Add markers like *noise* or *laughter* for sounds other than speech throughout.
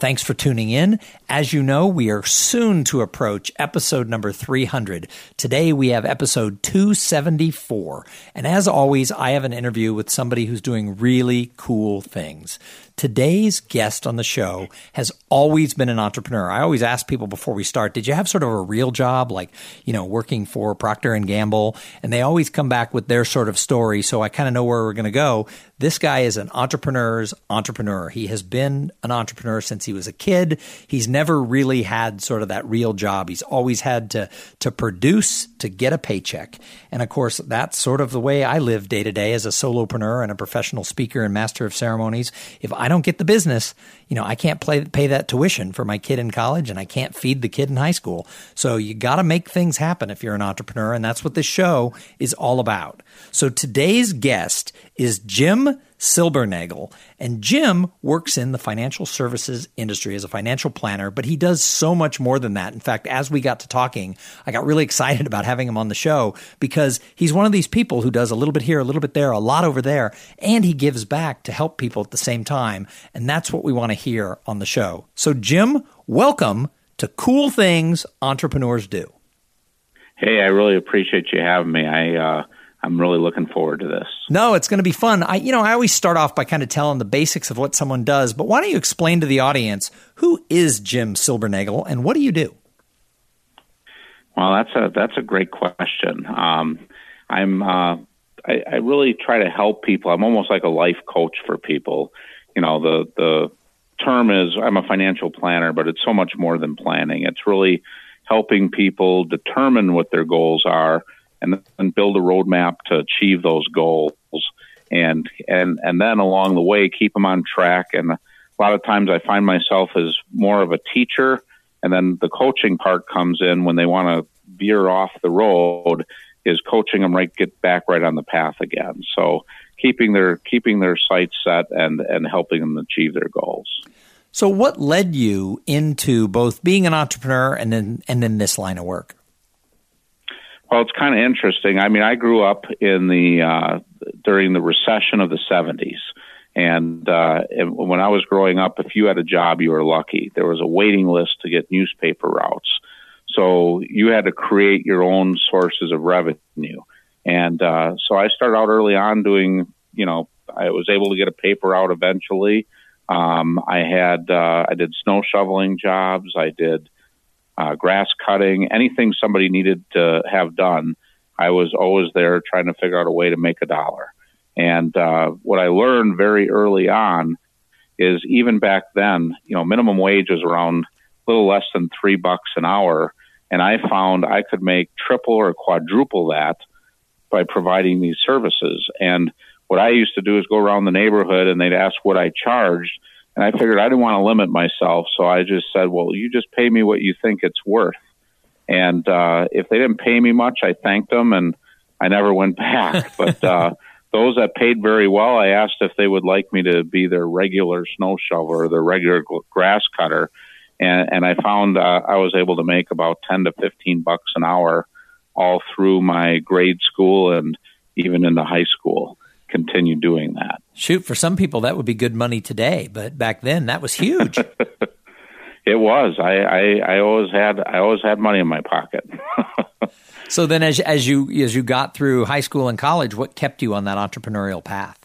Thanks for tuning in. As you know, we are soon to approach episode number 300. Today we have episode 274. And as always, I have an interview with somebody who's doing really cool things. Today's guest on the show has always been an entrepreneur. I always ask people before we start, did you have sort of a real job like, you know, working for Procter and Gamble? And they always come back with their sort of story, so I kind of know where we're going to go. This guy is an entrepreneur's entrepreneur. He has been an entrepreneur since he was a kid. He's never really had sort of that real job. He's always had to to produce to get a paycheck. And of course, that's sort of the way I live day to day as a solopreneur and a professional speaker and master of ceremonies. If I don't get the business, you know, I can't play, pay that tuition for my kid in college and I can't feed the kid in high school. So you got to make things happen if you're an entrepreneur. And that's what this show is all about. So today's guest is Jim Silbernagel. And Jim works in the financial services industry as a financial planner, but he does so much more than that. In fact, as we got to talking, I got really excited about having him on the show because he's one of these people who does a little bit here, a little bit there, a lot over there, and he gives back to help people at the same time. And that's what we want to hear on the show. So, Jim, welcome to Cool Things Entrepreneurs Do. Hey, I really appreciate you having me. I, uh, I'm really looking forward to this. No, it's going to be fun. I, you know, I always start off by kind of telling the basics of what someone does, but why don't you explain to the audience who is Jim Silbernagel and what do you do? Well, that's a that's a great question. Um, I'm uh, I, I really try to help people. I'm almost like a life coach for people. You know, the the term is I'm a financial planner, but it's so much more than planning. It's really helping people determine what their goals are and then build a roadmap to achieve those goals. And and and then along the way keep them on track. And a lot of times I find myself as more of a teacher and then the coaching part comes in when they want to veer off the road is coaching them right get back right on the path again. So keeping their keeping their sights set and and helping them achieve their goals. So what led you into both being an entrepreneur and then and then this line of work well, it's kind of interesting. I mean, I grew up in the uh, during the recession of the '70s, and, uh, and when I was growing up, if you had a job, you were lucky. There was a waiting list to get newspaper routes, so you had to create your own sources of revenue. And uh, so I started out early on doing, you know, I was able to get a paper out eventually. Um, I had uh, I did snow shoveling jobs. I did uh, grass cutting, anything somebody needed to have done. I was always there trying to figure out a way to make a dollar. And uh, what I learned very early on is even back then, you know, minimum wage was around a little less than three bucks an hour. And I found I could make triple or quadruple that by providing these services. And what I used to do is go around the neighborhood and they'd ask what I charged. And I figured I didn't want to limit myself, so I just said, "Well, you just pay me what you think it's worth." And uh, if they didn't pay me much, I thanked them, and I never went back. *laughs* but uh, those that paid very well, I asked if they would like me to be their regular snow shoveler or their regular grass cutter, and, and I found uh, I was able to make about ten to fifteen bucks an hour all through my grade school and even into high school continue doing that. Shoot, for some people that would be good money today, but back then that was huge. *laughs* it was. I, I, I always had I always had money in my pocket. *laughs* so then, as as you as you got through high school and college, what kept you on that entrepreneurial path?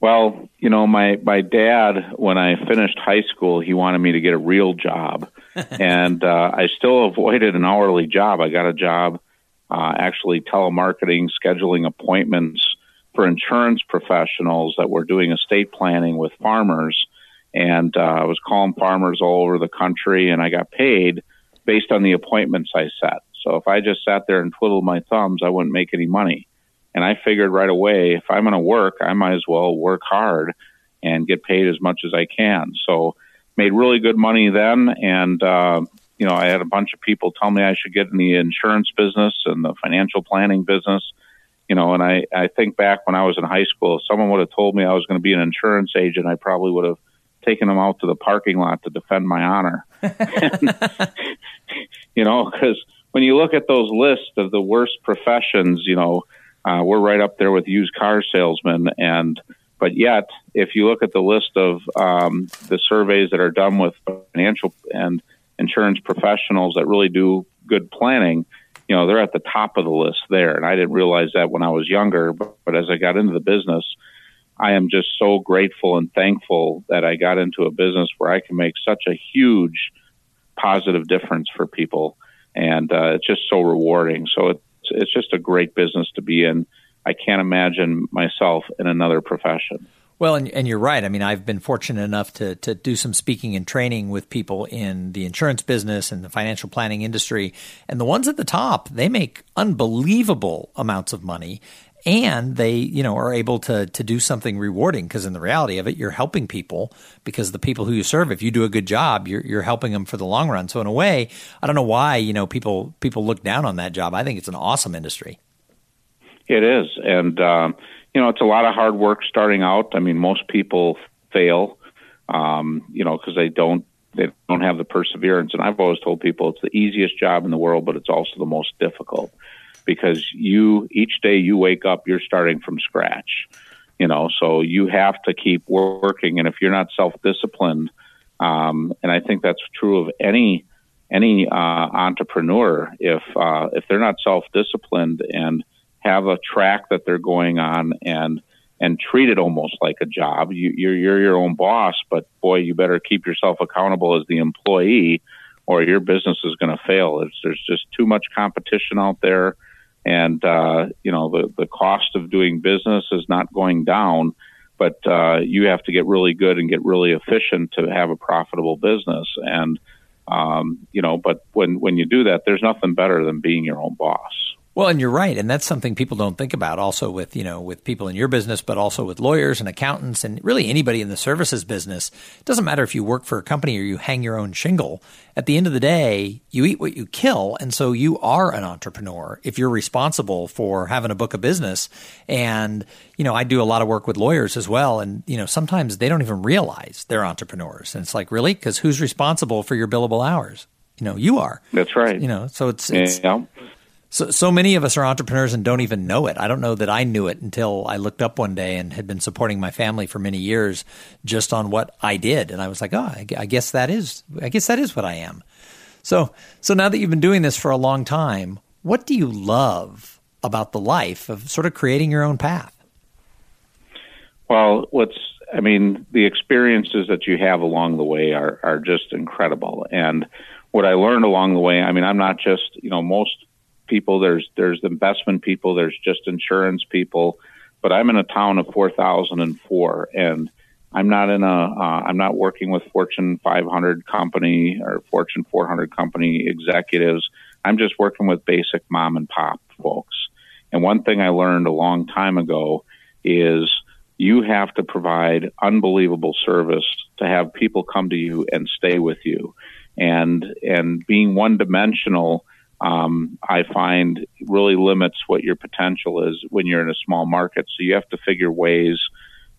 Well, you know, my my dad, when I finished high school, he wanted me to get a real job, *laughs* and uh, I still avoided an hourly job. I got a job, uh, actually telemarketing, scheduling appointments for insurance professionals that were doing estate planning with farmers. And uh, I was calling farmers all over the country, and I got paid based on the appointments I set. So if I just sat there and twiddled my thumbs, I wouldn't make any money. And I figured right away, if I'm going to work, I might as well work hard and get paid as much as I can. So made really good money then, and uh, you know, I had a bunch of people tell me I should get in the insurance business and the financial planning business. You know, and I, I think back when I was in high school, if someone would have told me I was going to be an insurance agent, I probably would have taken them out to the parking lot to defend my honor. *laughs* *laughs* you know, because when you look at those lists of the worst professions, you know, uh, we're right up there with used car salesmen. And, but yet, if you look at the list of um, the surveys that are done with financial and insurance professionals that really do good planning, you know, they're at the top of the list there. And I didn't realize that when I was younger, but, but as I got into the business, I am just so grateful and thankful that I got into a business where I can make such a huge positive difference for people. And uh, it's just so rewarding. So it's, it's just a great business to be in. I can't imagine myself in another profession. Well, and, and you're right. I mean, I've been fortunate enough to, to do some speaking and training with people in the insurance business and the financial planning industry. And the ones at the top, they make unbelievable amounts of money and they, you know, are able to, to do something rewarding because in the reality of it, you're helping people because the people who you serve, if you do a good job, you're, you're helping them for the long run. So in a way, I don't know why, you know, people, people look down on that job. I think it's an awesome industry. It is. And, um, you know, it's a lot of hard work starting out. I mean, most people fail, um, you know, because they don't they don't have the perseverance. And I've always told people it's the easiest job in the world, but it's also the most difficult because you each day you wake up, you're starting from scratch. You know, so you have to keep working, and if you're not self disciplined, um, and I think that's true of any any uh, entrepreneur, if uh, if they're not self disciplined and have a track that they're going on and and treat it almost like a job. You, you're you're your own boss, but boy, you better keep yourself accountable as the employee, or your business is going to fail. It's, there's just too much competition out there, and uh, you know the the cost of doing business is not going down. But uh, you have to get really good and get really efficient to have a profitable business. And um, you know, but when when you do that, there's nothing better than being your own boss. Well, and you're right, and that's something people don't think about. Also, with you know, with people in your business, but also with lawyers and accountants, and really anybody in the services business. It doesn't matter if you work for a company or you hang your own shingle. At the end of the day, you eat what you kill, and so you are an entrepreneur if you're responsible for having a book of business. And you know, I do a lot of work with lawyers as well, and you know, sometimes they don't even realize they're entrepreneurs, and it's like, really, because who's responsible for your billable hours? You know, you are. That's right. You know, so it's, it's yeah so, so many of us are entrepreneurs and don't even know it. I don't know that I knew it until I looked up one day and had been supporting my family for many years just on what I did. And I was like, oh, I, I guess that is, I guess that is what I am. So, so now that you've been doing this for a long time, what do you love about the life of sort of creating your own path? Well, what's, I mean, the experiences that you have along the way are, are just incredible. And what I learned along the way, I mean, I'm not just, you know, most people. There's there's investment people. There's just insurance people. But I'm in a town of 4,004, and I'm not in a uh, I'm not working with Fortune 500 company or Fortune 400 company executives. I'm just working with basic mom and pop folks. And one thing I learned a long time ago is you have to provide unbelievable service to have people come to you and stay with you. And and being one dimensional um, I find really limits what your potential is when you're in a small market. So you have to figure ways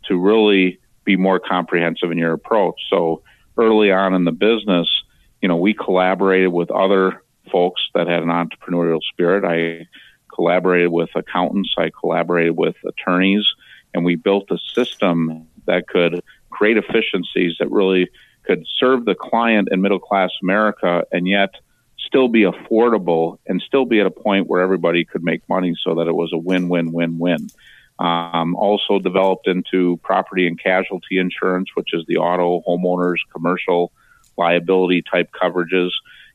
to really be more comprehensive in your approach. So early on in the business, you know, we collaborated with other folks that had an entrepreneurial spirit. I collaborated with accountants, I collaborated with attorneys, and we built a system that could create efficiencies that really could serve the client in middle class America and yet still be affordable and still be at a point where everybody could make money so that it was a win win win win. Um, also developed into property and casualty insurance, which is the auto, homeowners, commercial liability type coverages,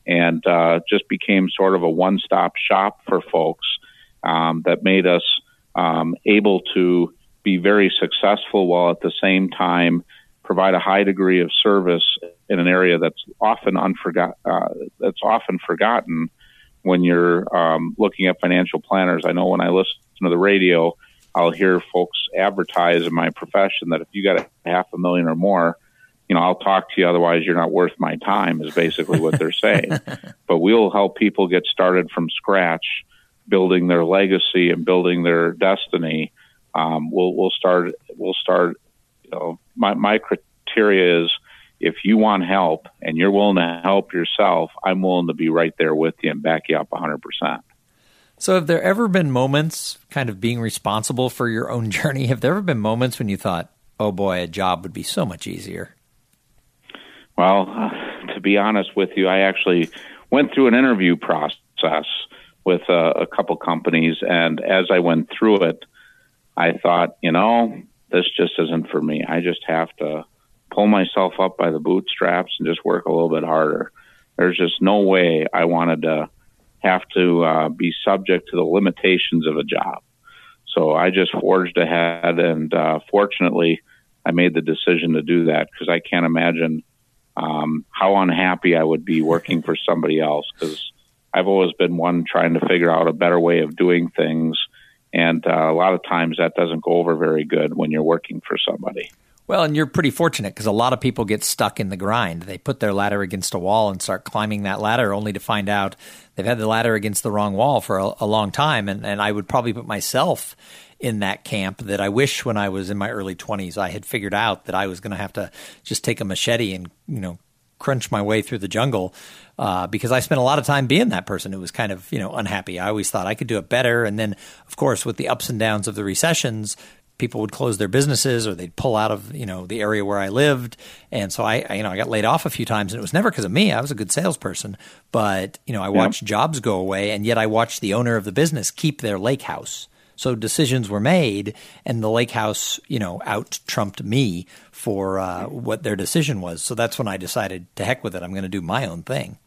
and uh, just became sort of a one stop shop for folks um, that made us um, able to be very successful while at the same time provide a high degree of service in an area that's often unforgot uh, that's often forgotten when you're um, looking at financial planners. I know when I listen to the radio, I'll hear folks advertise in my profession that if you got a half a million or more, you know, I'll talk to you, otherwise you're not worth my time, is basically what they're saying. *laughs* but we'll help people get started from scratch, building their legacy and building their destiny. Um, we'll we'll start we'll start. You know, my my criteria is if you want help and you're willing to help yourself, I'm willing to be right there with you and back you up 100%. So, have there ever been moments, kind of being responsible for your own *laughs* journey? Have there ever been moments when you thought, oh boy, a job would be so much easier? Well, uh, to be honest with you, I actually went through an interview process with uh, a couple companies, and as I went through it, I thought, you know, this just isn't for me. I just have to pull myself up by the bootstraps and just work a little bit harder. There's just no way I wanted to have to uh, be subject to the limitations of a job. So I just forged ahead, and uh, fortunately, I made the decision to do that because I can't imagine um, how unhappy I would be working for somebody else because I've always been one trying to figure out a better way of doing things. And uh, a lot of times that doesn't go over very good when you're working for somebody. Well, and you're pretty fortunate because a lot of people get stuck in the grind. They put their ladder against a wall and start climbing that ladder only to find out they've had the ladder against the wrong wall for a, a long time. And, and I would probably put myself in that camp that I wish when I was in my early 20s I had figured out that I was going to have to just take a machete and, you know, crunch my way through the jungle uh, because I spent a lot of time being that person who was kind of, you know, unhappy. I always thought I could do it better. And then, of course, with the ups and downs of the recessions, people would close their businesses or they'd pull out of you know the area where I lived, and so I, I you know I got laid off a few times, and it was never because of me. I was a good salesperson, but you know I watched jobs go away, and yet I watched the owner of the business keep their lake house. So decisions were made, and the lake house, you know, out trumped me for uh, what their decision was. So that's when I decided, to heck with it, I'm going to do my own thing.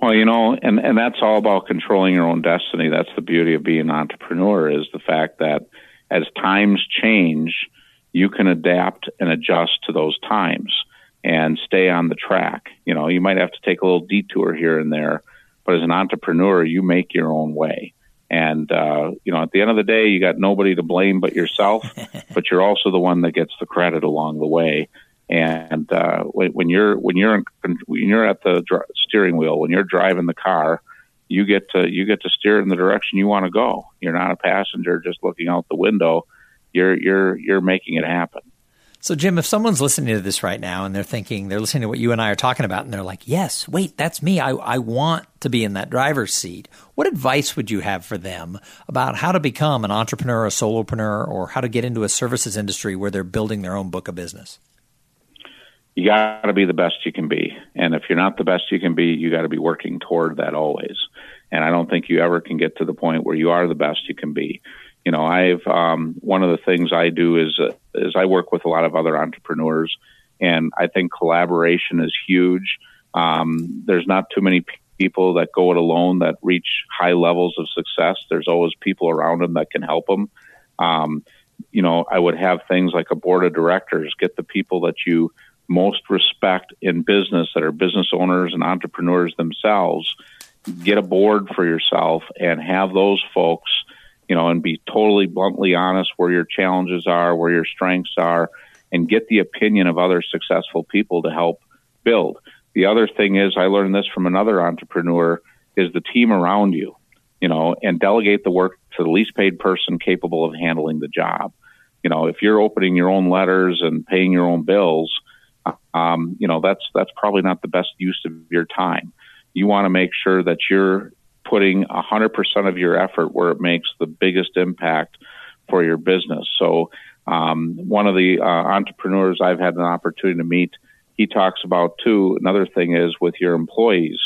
Well, you know, and and that's all about controlling your own destiny. That's the beauty of being an entrepreneur is the fact that as times change, you can adapt and adjust to those times and stay on the track. You know, you might have to take a little detour here and there, but as an entrepreneur, you make your own way. And, uh, you know, at the end of the day, you got nobody to blame but yourself, *laughs* but you're also the one that gets the credit along the way. And, uh, when, you're, when you're, in, when you're at the dr- steering wheel, when you're driving the car, you get to you get to steer in the direction you want to go. You're not a passenger just looking out the window. You're you're you're making it happen. So, Jim, if someone's listening to this right now and they're thinking, they're listening to what you and I are talking about, and they're like, yes, wait, that's me. I, I want to be in that driver's seat. What advice would you have for them about how to become an entrepreneur, a solopreneur, or how to get into a services industry where they're building their own book of business? You got to be the best you can be. And if you're not the best you can be, you got to be working toward that always. And I don't think you ever can get to the point where you are the best you can be. You know, I've um, one of the things I do is uh, is I work with a lot of other entrepreneurs, and I think collaboration is huge. Um, there's not too many people that go it alone that reach high levels of success. There's always people around them that can help them. Um, you know, I would have things like a board of directors, get the people that you most respect in business that are business owners and entrepreneurs themselves get a board for yourself and have those folks, you know, and be totally bluntly honest where your challenges are, where your strengths are, and get the opinion of other successful people to help build. The other thing is, I learned this from another entrepreneur, is the team around you, you know, and delegate the work to the least paid person capable of handling the job. You know, if you're opening your own letters and paying your own bills, um, you know, that's that's probably not the best use of your time you want to make sure that you're putting 100% of your effort where it makes the biggest impact for your business. So, um, one of the uh, entrepreneurs I've had an opportunity to meet, he talks about too. Another thing is with your employees,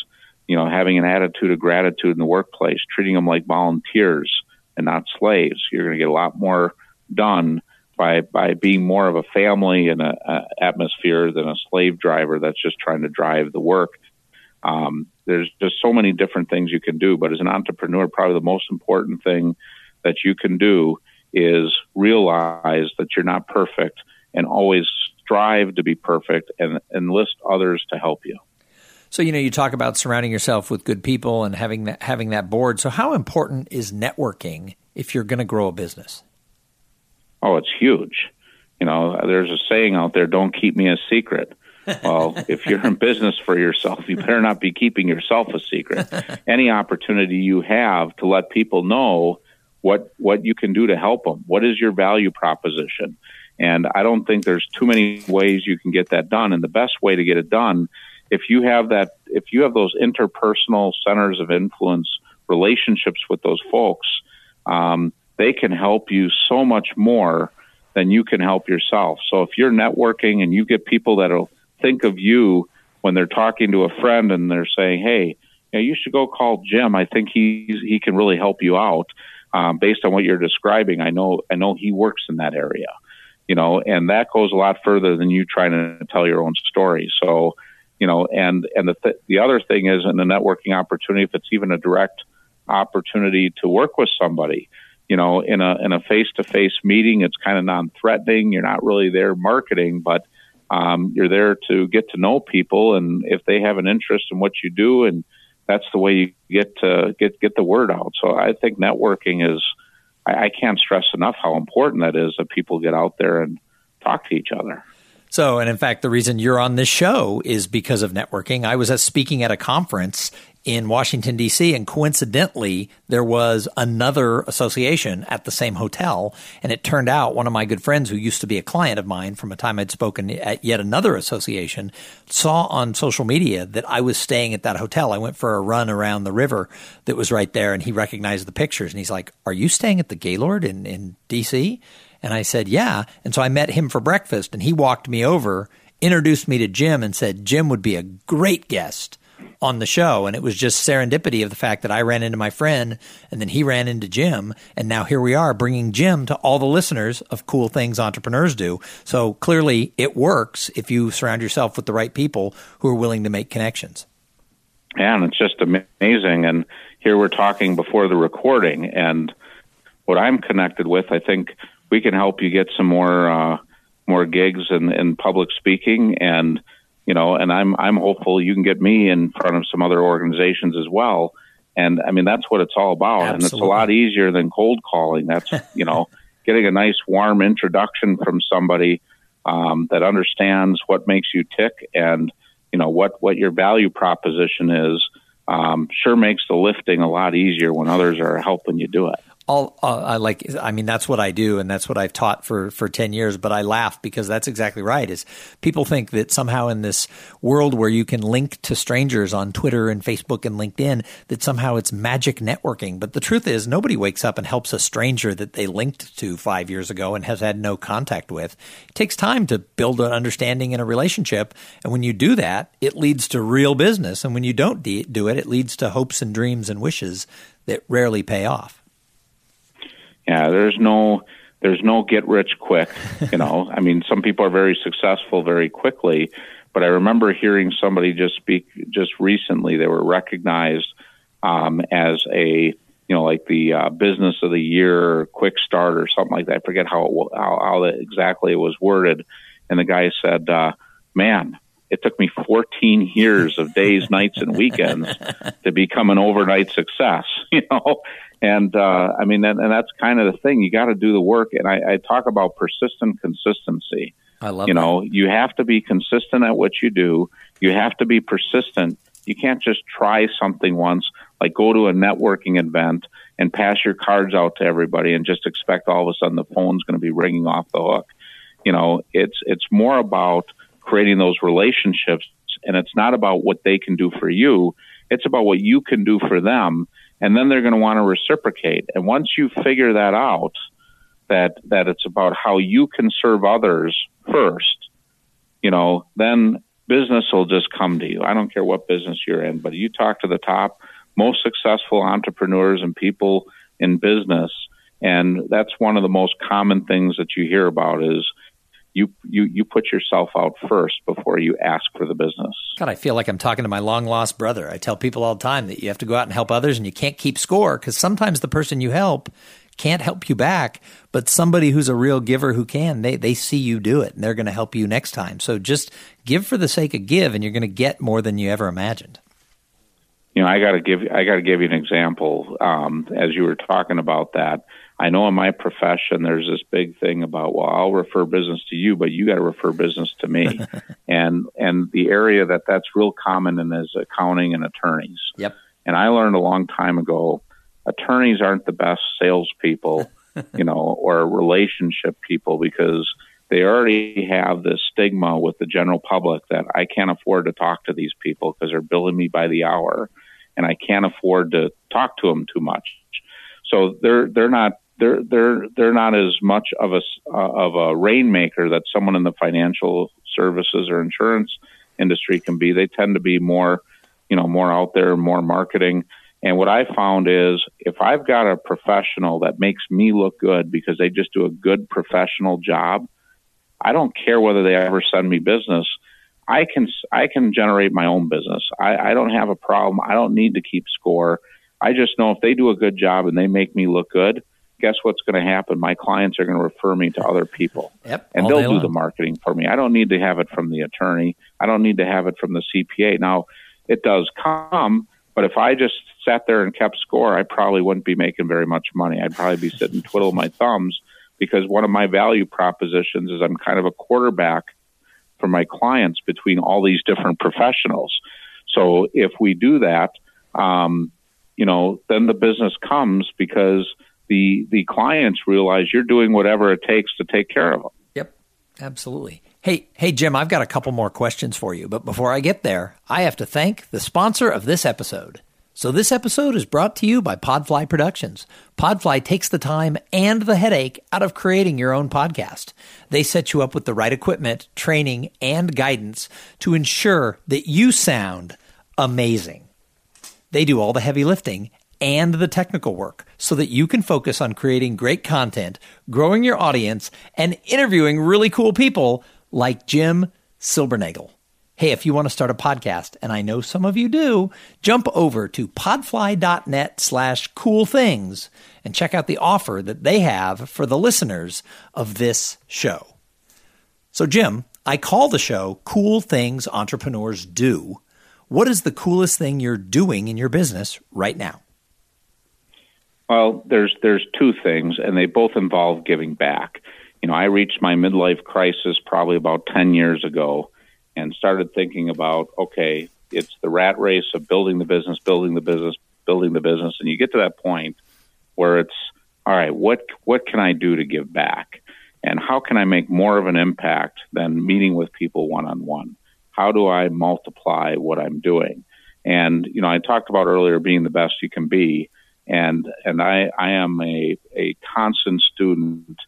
you know, having an attitude of gratitude in the workplace, treating them like volunteers and not slaves. You're going to get a lot more done by by being more of a family and a, a atmosphere than a slave driver that's just trying to drive the work. Um, there's just so many different things you can do, but as an entrepreneur, probably the most important thing that you can do is realize that you're not perfect and always strive to be perfect and enlist others to help you. So you know you talk about surrounding yourself with good people and having that having that board. So how important is networking if you're going to grow a business? Oh, it's huge. You know, there's a saying out there, don't keep me a secret. well, *laughs* if you're in business for yourself, you better not be keeping yourself a secret. *laughs* Any opportunity you have to let people know what what you can do to help them, what is your value proposition, and I don't think there's too many ways you can get that done. And the best way to get it done, if you have that, if you have those interpersonal centers of influence relationships with those folks, um, they can help you so much more than you can help yourself. So if you're networking and you get people that'll think of you when they're talking to a friend and they're saying, "Hey, you, know, you should go call Jim. I think he's he can really help you out." Um, based on what you're describing, I know I know he works in that area, you know, and that goes a lot further than you trying to tell your own story. So, you know, and and the th- the other thing is in the networking opportunity, if it's even a direct opportunity to work with somebody, you know, in a in a face to face meeting, it's kind of non threatening. You're not really there marketing, but um, you're there to get to know people, and if they have an interest in what you do, and that's the way you get to get get the word out. So I think networking is. I, I can't stress enough how important that is that people get out there and talk to each other. So, and in fact, the reason you're on this show is because of networking. I was speaking at a conference in Washington, D.C. And coincidentally, there was another association at the same hotel. And it turned out one of my good friends who used to be a client of mine from a time I'd spoken at yet another association saw on social media that I was staying at that hotel. I went for a run around the river that was right there and he recognized the pictures and he's like, Are you staying at the Gaylord in, in D.C.? And I said, Yeah. And so I met him for breakfast and he walked me over, introduced me to Jim and said, Jim would be a great guest on the show. And it was just serendipity of the fact that I ran into my friend and then he ran into Jim. And now here we are bringing Jim to all the listeners of Cool Things Entrepreneurs Do. So clearly it works if you surround yourself with the right people who are willing to make connections. And it's just amazing. And here we're talking before the recording. And what I'm connected with, I think we can help you get some more. Uh, more gigs in, in public speaking and you know, and I'm I'm hopeful you can get me in front of some other organizations as well. And I mean, that's what it's all about. Absolutely. And it's a lot easier than cold calling. That's *laughs* you know, getting a nice warm introduction from somebody um, that understands what makes you tick and you know what what your value proposition is. Um, sure makes the lifting a lot easier when others are helping you do it all uh, I like I mean that's what I do and that's what I've taught for for 10 years but I laugh because that's exactly right is people think that somehow in this world where you can link to strangers on Twitter and Facebook and LinkedIn that somehow it's magic networking. But the truth is nobody wakes up and helps a stranger that they linked to 5 years ago and has had no contact with. It takes time to build an understanding and a relationship. And when you do that it leads to real business. And when you don't do it it leads to hopes and dreams and wishes that rarely pay off yeah, there's no there's no get rich quick. You know, *laughs* I mean, some people are very successful very quickly, but I remember hearing somebody just speak just recently. They were recognized um, as a you know like the uh, business of the year, quick start or something like that. I forget how it, how, how exactly it was worded, and the guy said, uh, "Man." It took me 14 years of days, nights, and weekends to become an overnight success. *laughs* You know, and uh, I mean, and, and that's kind of the thing. You got to do the work. And I, I talk about persistent consistency. I love. You that. know, you have to be consistent at what you do. You have to be persistent. You can't just try something once, like go to a networking event and pass your cards out to everybody and just expect all of a sudden the phone's going to be ringing off the hook. You know, it's it's more about creating those relationships, and it's not about what they can do for you. It's about what you can do for them and then they're going to want to reciprocate. And once you figure that out, that that it's about how you can serve others first, you know, then business will just come to you. I don't care what business you're in, but you talk to the top most successful entrepreneurs and people in business, and that's one of the most common things that you hear about is you you you put yourself out first before you ask for the business. God, I feel like I'm talking to my long lost brother. I tell people all the time that you have to go out and help others, and you can't keep score because sometimes the person you help can't help you back, but somebody who's a real giver who can, they they see you do it, and they're going to help you next time. So just give for the sake of give, and you're going to get more than you ever imagined. You know, I got to give I got to give you an example. Um, as you were talking about that, I know in my profession there's this big thing about well I'll refer business to you but you got to refer business to me. *laughs* And and the area that that's real common in is accounting and attorneys. Yep. And I learned a long time ago attorneys aren't the best salespeople *laughs* you know or relationship people because they already have this stigma with the general public that I can't afford to talk to these people because they're billing me by the hour and I can't afford to talk to them too much. So they're they're not they're they're they're not as much of a uh, of a rainmaker that someone in the financial services or insurance industry can be. They tend to be more, you know, more out there, more marketing. And what I found is if I've got a professional that makes me look good because they just do a good professional job, I don't care whether they ever send me business. I can I can generate my own business. I, I don't have a problem. I don't need to keep score. I just know if they do a good job and they make me look good, guess what's going to happen? My clients are going to refer me to other people. Yep, and they'll do long. the marketing for me. I don't need to have it from the attorney. I don't need to have it from the CPA. Now, it does come, but if I just sat there and kept score, I probably wouldn't be making very much money. I'd probably be sitting *laughs* twiddling my thumbs because one of my value propositions is I'm kind of a quarterback for my clients between all these different professionals. So if we do that, um, you know, then the business comes because the the clients realize you're doing whatever it takes to take care of them. Yep, absolutely. Hey, hey, Jim, I've got a couple more questions for you, but before I get there, I have to thank the sponsor of this episode. So this episode is brought to you by Podfly Productions. Podfly takes the time and the headache out of creating your own podcast. They set you up with the right equipment, training, and guidance to ensure that you sound amazing. They do all the heavy lifting and the technical work so that you can focus on creating great content, growing your audience, and interviewing really cool people like Jim Silbernagel. Hey, if you want to start a podcast, and I know some of you do, jump over to podfly.net slash cool things and check out the offer that they have for the listeners of this show. So, Jim, I call the show Cool Things Entrepreneurs Do what is the coolest thing you're doing in your business right now? Well, there's there's two things, and they both involve giving back. You know, I reached my midlife crisis probably about ten years ago, and started thinking about okay, it's the rat race of building the business, building the business, building the business, and you get to that point where it's all right. What what can I do to give back, and how can I make more of an impact than meeting with people one on one? how do I multiply what I'm doing? And you know, I talked about earlier being the best you can be, and and I I am a a constant student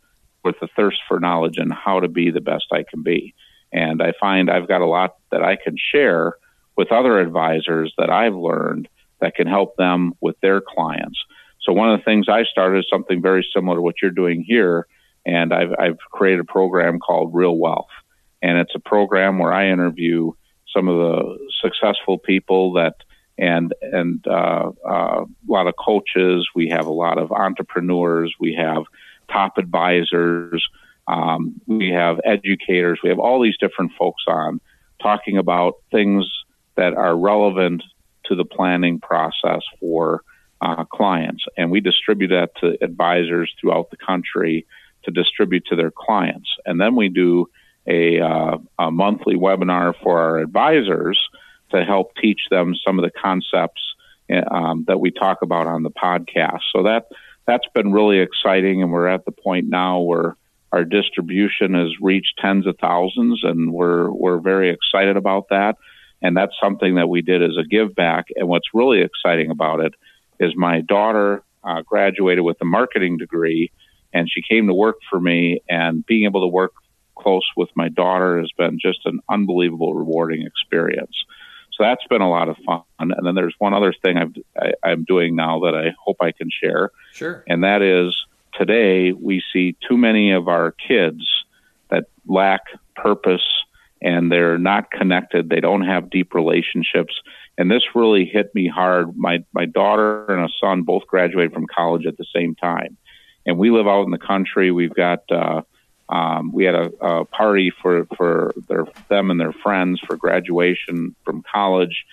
with a thirst for knowledge and how to be the best I can be. And I find I've got a lot that I can share with other advisors that I've learned that can help them with their clients. So one of the things I started is something very similar to what you're doing here, and I've I've created a program called Real Wealth and it's a program where I interview some of the successful people that and and uh, uh, a lot of coaches. We have a lot of entrepreneurs. We have top advisors. Um, we have educators. We have all these different folks on talking about things that are relevant to the planning process for uh, clients, and we distribute that to advisors throughout the country to distribute to their clients. And then we do a, uh, a monthly webinar for our advisors to help teach them some of the concepts um, that we talk about on the podcast. So that that's been really exciting, and we're at the point now where our distribution has reached tens of thousands, and we're we're very excited about that. And that's something that we did as a give back. And what's really exciting about it is my daughter uh, graduated with a marketing degree, and she came to work for me. And being able to work close with my daughter has been just an unbelievable, rewarding experience. So that's been a lot of fun. And then there's one other thing I've, I, i am doing now that I hope I can share. Sure. And that is today we see too many of our kids that lack purpose and they're not connected. They don't have deep relationships. And this really hit me hard. My, my daughter and a son both graduated from college at the same time. And we live out in the country. We've got, uh, um, we had a, a party for for their them and their friends for graduation from college,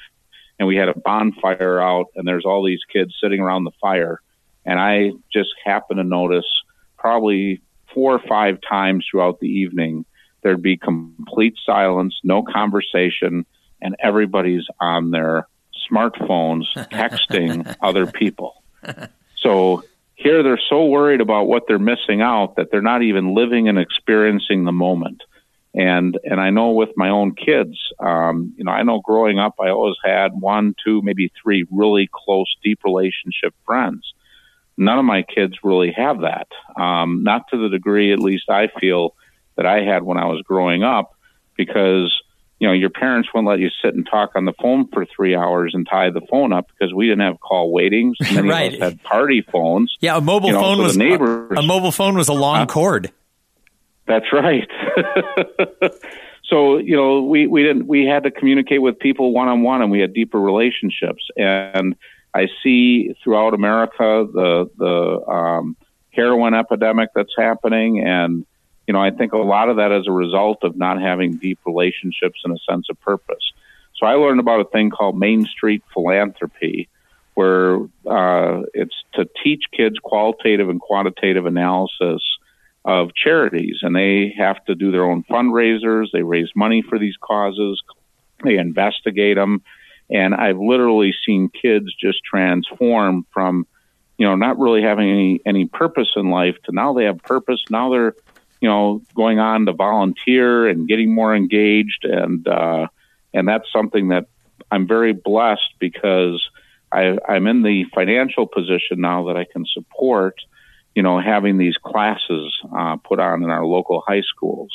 and we had a bonfire out, and there's all these kids sitting around the fire, And I just happened to notice probably four or five times throughout the evening, there'd be complete silence, no conversation, and everybody's on their smartphones *laughs* texting other people. So here they're so worried about what they're missing out that they're not even living and experiencing the moment. And and I know with my own kids, um, you know, I know growing up, I always had one, two, maybe three really close, deep relationship friends. None of my kids really have that, um, not to the degree, at least I feel that I had when I was growing up, because you know, your parents wouldn't let you sit and talk on the phone for three hours and tie the phone up because we didn't have call waitings. Many right. of us had party phones. Yeah, a mobile you know, phone was neighbors, a, a, mobile phone was a long uh, cord. That's right. *laughs* so you know, we we didn't we had to communicate with people one on one, and we had deeper relationships. And I see throughout America the the um, heroin epidemic that's happening, and you know, I think a lot of that is a result of not having deep relationships and a sense of purpose. So I learned about a thing called Main Street philanthropy, where uh, it's to teach kids qualitative and quantitative analysis of charities, and they have to do their own fundraisers. They raise money for these causes. They investigate them, and I've literally seen kids just transform from, you know, not really having any any purpose in life to now they have purpose. Now they're you know, going on to volunteer and getting more engaged, and uh, and that's something that I'm very blessed because I, I'm in the financial position now that I can support, you know, having these classes uh, put on in our local high schools.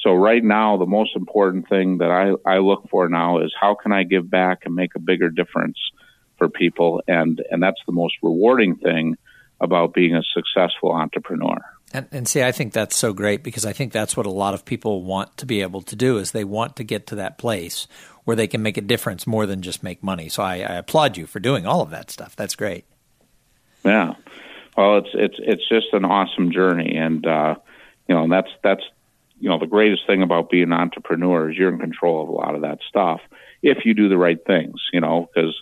So right now, the most important thing that I, I look for now is how can I give back and make a bigger difference for people, and and that's the most rewarding thing about being a successful entrepreneur. And, and, see, I think that's so great because I think that's what a lot of people want to be able to do is they want to get to that place where they can make a difference more than just make money. So I, I applaud you for doing all of that stuff. That's great. Yeah, well, it's it's it's just an awesome journey, and uh, you know, that's that's you know the greatest thing about being an entrepreneur is you're in control of a lot of that stuff if you do the right things. You know, because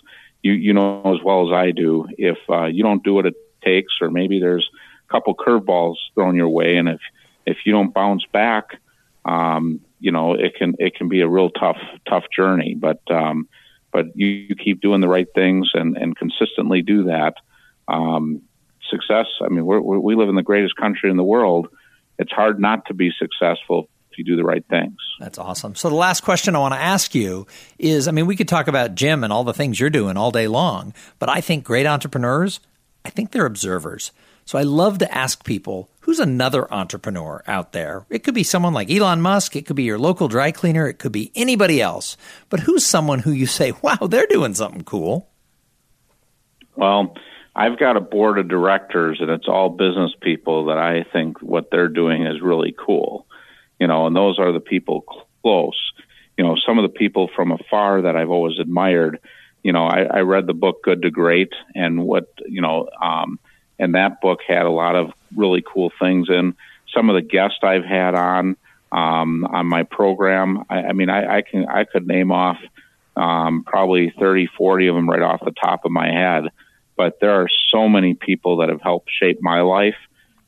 you you know as well as I do, if uh, you don't do what it takes, or maybe there's couple curveballs thrown your way, and if if you don't bounce back, um, you know it can it can be a real tough tough journey. But um, but you, you keep doing the right things and and consistently do that. Um, success. I mean, we're, we live in the greatest country in the world. It's hard not to be successful if you do the right things. That's awesome. So the last question I want to ask you is, I mean, we could talk about Jim and all the things you're doing all day long, but I think great entrepreneurs, I think they're observers. So I love to ask people who's another entrepreneur out there? It could be someone like Elon Musk, it could be your local dry cleaner, it could be anybody else. But who's someone who you say, *laughs* wow, they're doing something cool? Well, I've got a board of directors and it's all business people that I think what they're doing is really cool. You know, and those are the people close. You know, some of the people from afar that I've always admired. You know, I, I read the book Good to Great and what, you know, um, and that book had a lot of really cool things in. Some of the guests I've had on um, on my program, I, I mean, I, I can I could name off um, probably 30, 40 of them right off the top of my head. But there are so many people that have helped shape my life.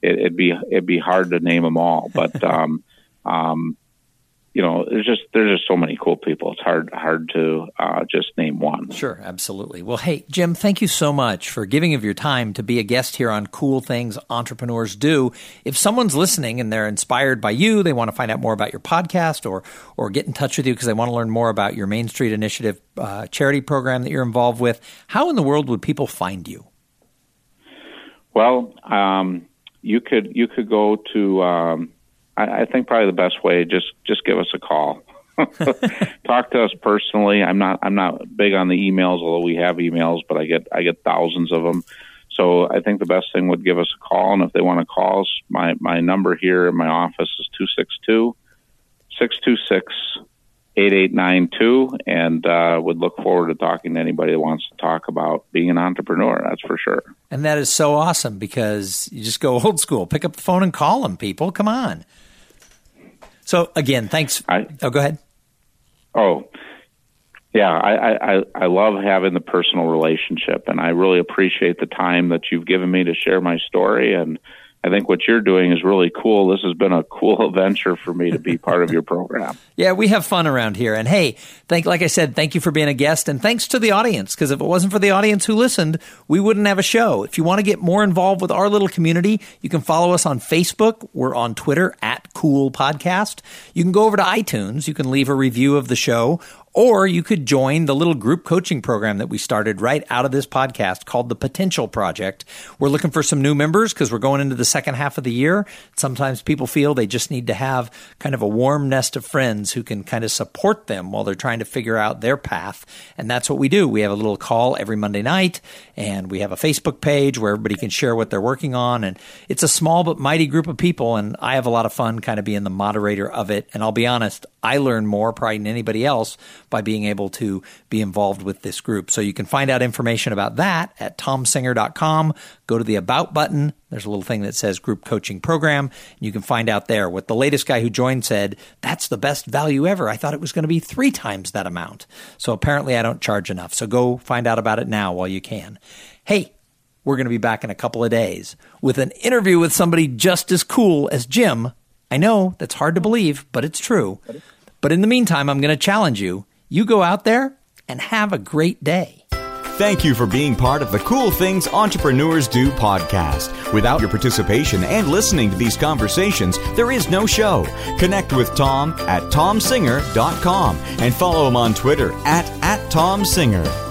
It, it'd be it'd be hard to name them all. But *laughs* um, um, you know, there's just there's just so many cool people. It's hard hard to uh, just name one. Sure, absolutely. Well, hey, Jim, thank you so much for giving of your time to be a guest here on Cool Things Entrepreneurs Do. If someone's listening and they're inspired by you, they want to find out more about your podcast or or get in touch with you because they want to learn more about your Main Street Initiative uh, charity program that you're involved with. How in the world would people find you? Well, um, you could you could go to um, I, I think probably the best way just just give us a call. *laughs* Talk to us personally. I'm not I'm not big on the emails, although we have emails, but I get I get thousands of them. So I think the best thing would give us a call, and if they want to call us, my my number here in my office is two six two six two six eight eight nine two, and uh, would look forward to talking to anybody that wants to talk about being an entrepreneur. That's for sure. And that is so awesome because you just go *laughs* old school, pick up the phone and call them. People, come on. So again, thanks. I, oh, go ahead. Oh, Yeah, I, I, I love having the personal relationship, and I really appreciate the time that you've given me to share my story. And I think what you're doing is really cool. This has been a cool *laughs* adventure for me to be part of your program. *laughs* Yeah, we have fun around here. And hey, thank like I said, thank you for being a guest and thanks to the audience because if it wasn't for the audience who listened, we wouldn't have a show. If you want to get more involved with our little community, you can follow us on Facebook. We're on Twitter at Cool Podcast. You can go over to iTunes. You can leave a review of the show or you could join the little group coaching program that we started right out of this podcast called the Potential Project. We're looking for some new members because we're going into the second half of the year. Sometimes people feel they just need to have kind of a warm nest of friends who can kind of support them while they're trying to figure out their path. And that's what we do. We have a little call every Monday night and we have a Facebook page where everybody can share what they're working on. And it's a small but mighty group of people. And I have a lot of fun kind of being the moderator of it. And I'll be honest, I learn more probably than anybody else by being able to be involved with this group. So you can find out information about that at tomsinger.com. Go to the About button. There's a little thing that says Group Coaching Program. And you can find out there what the latest guy who joined said, that's the best value ever. I thought it was going to be three times that amount. So apparently I don't charge enough. So go find out about it now while you can. Hey, we're going to be back in a couple of days with an interview with somebody just as cool as Jim. I know that's hard to believe, but it's true. But in the meantime, I'm going to challenge you you go out there and have a great day. Thank you for being part of the Cool Things Entrepreneurs Do podcast. Without your participation and listening to these conversations, there is no show. Connect with Tom at tomsinger.com and follow him on Twitter at, at tomsinger.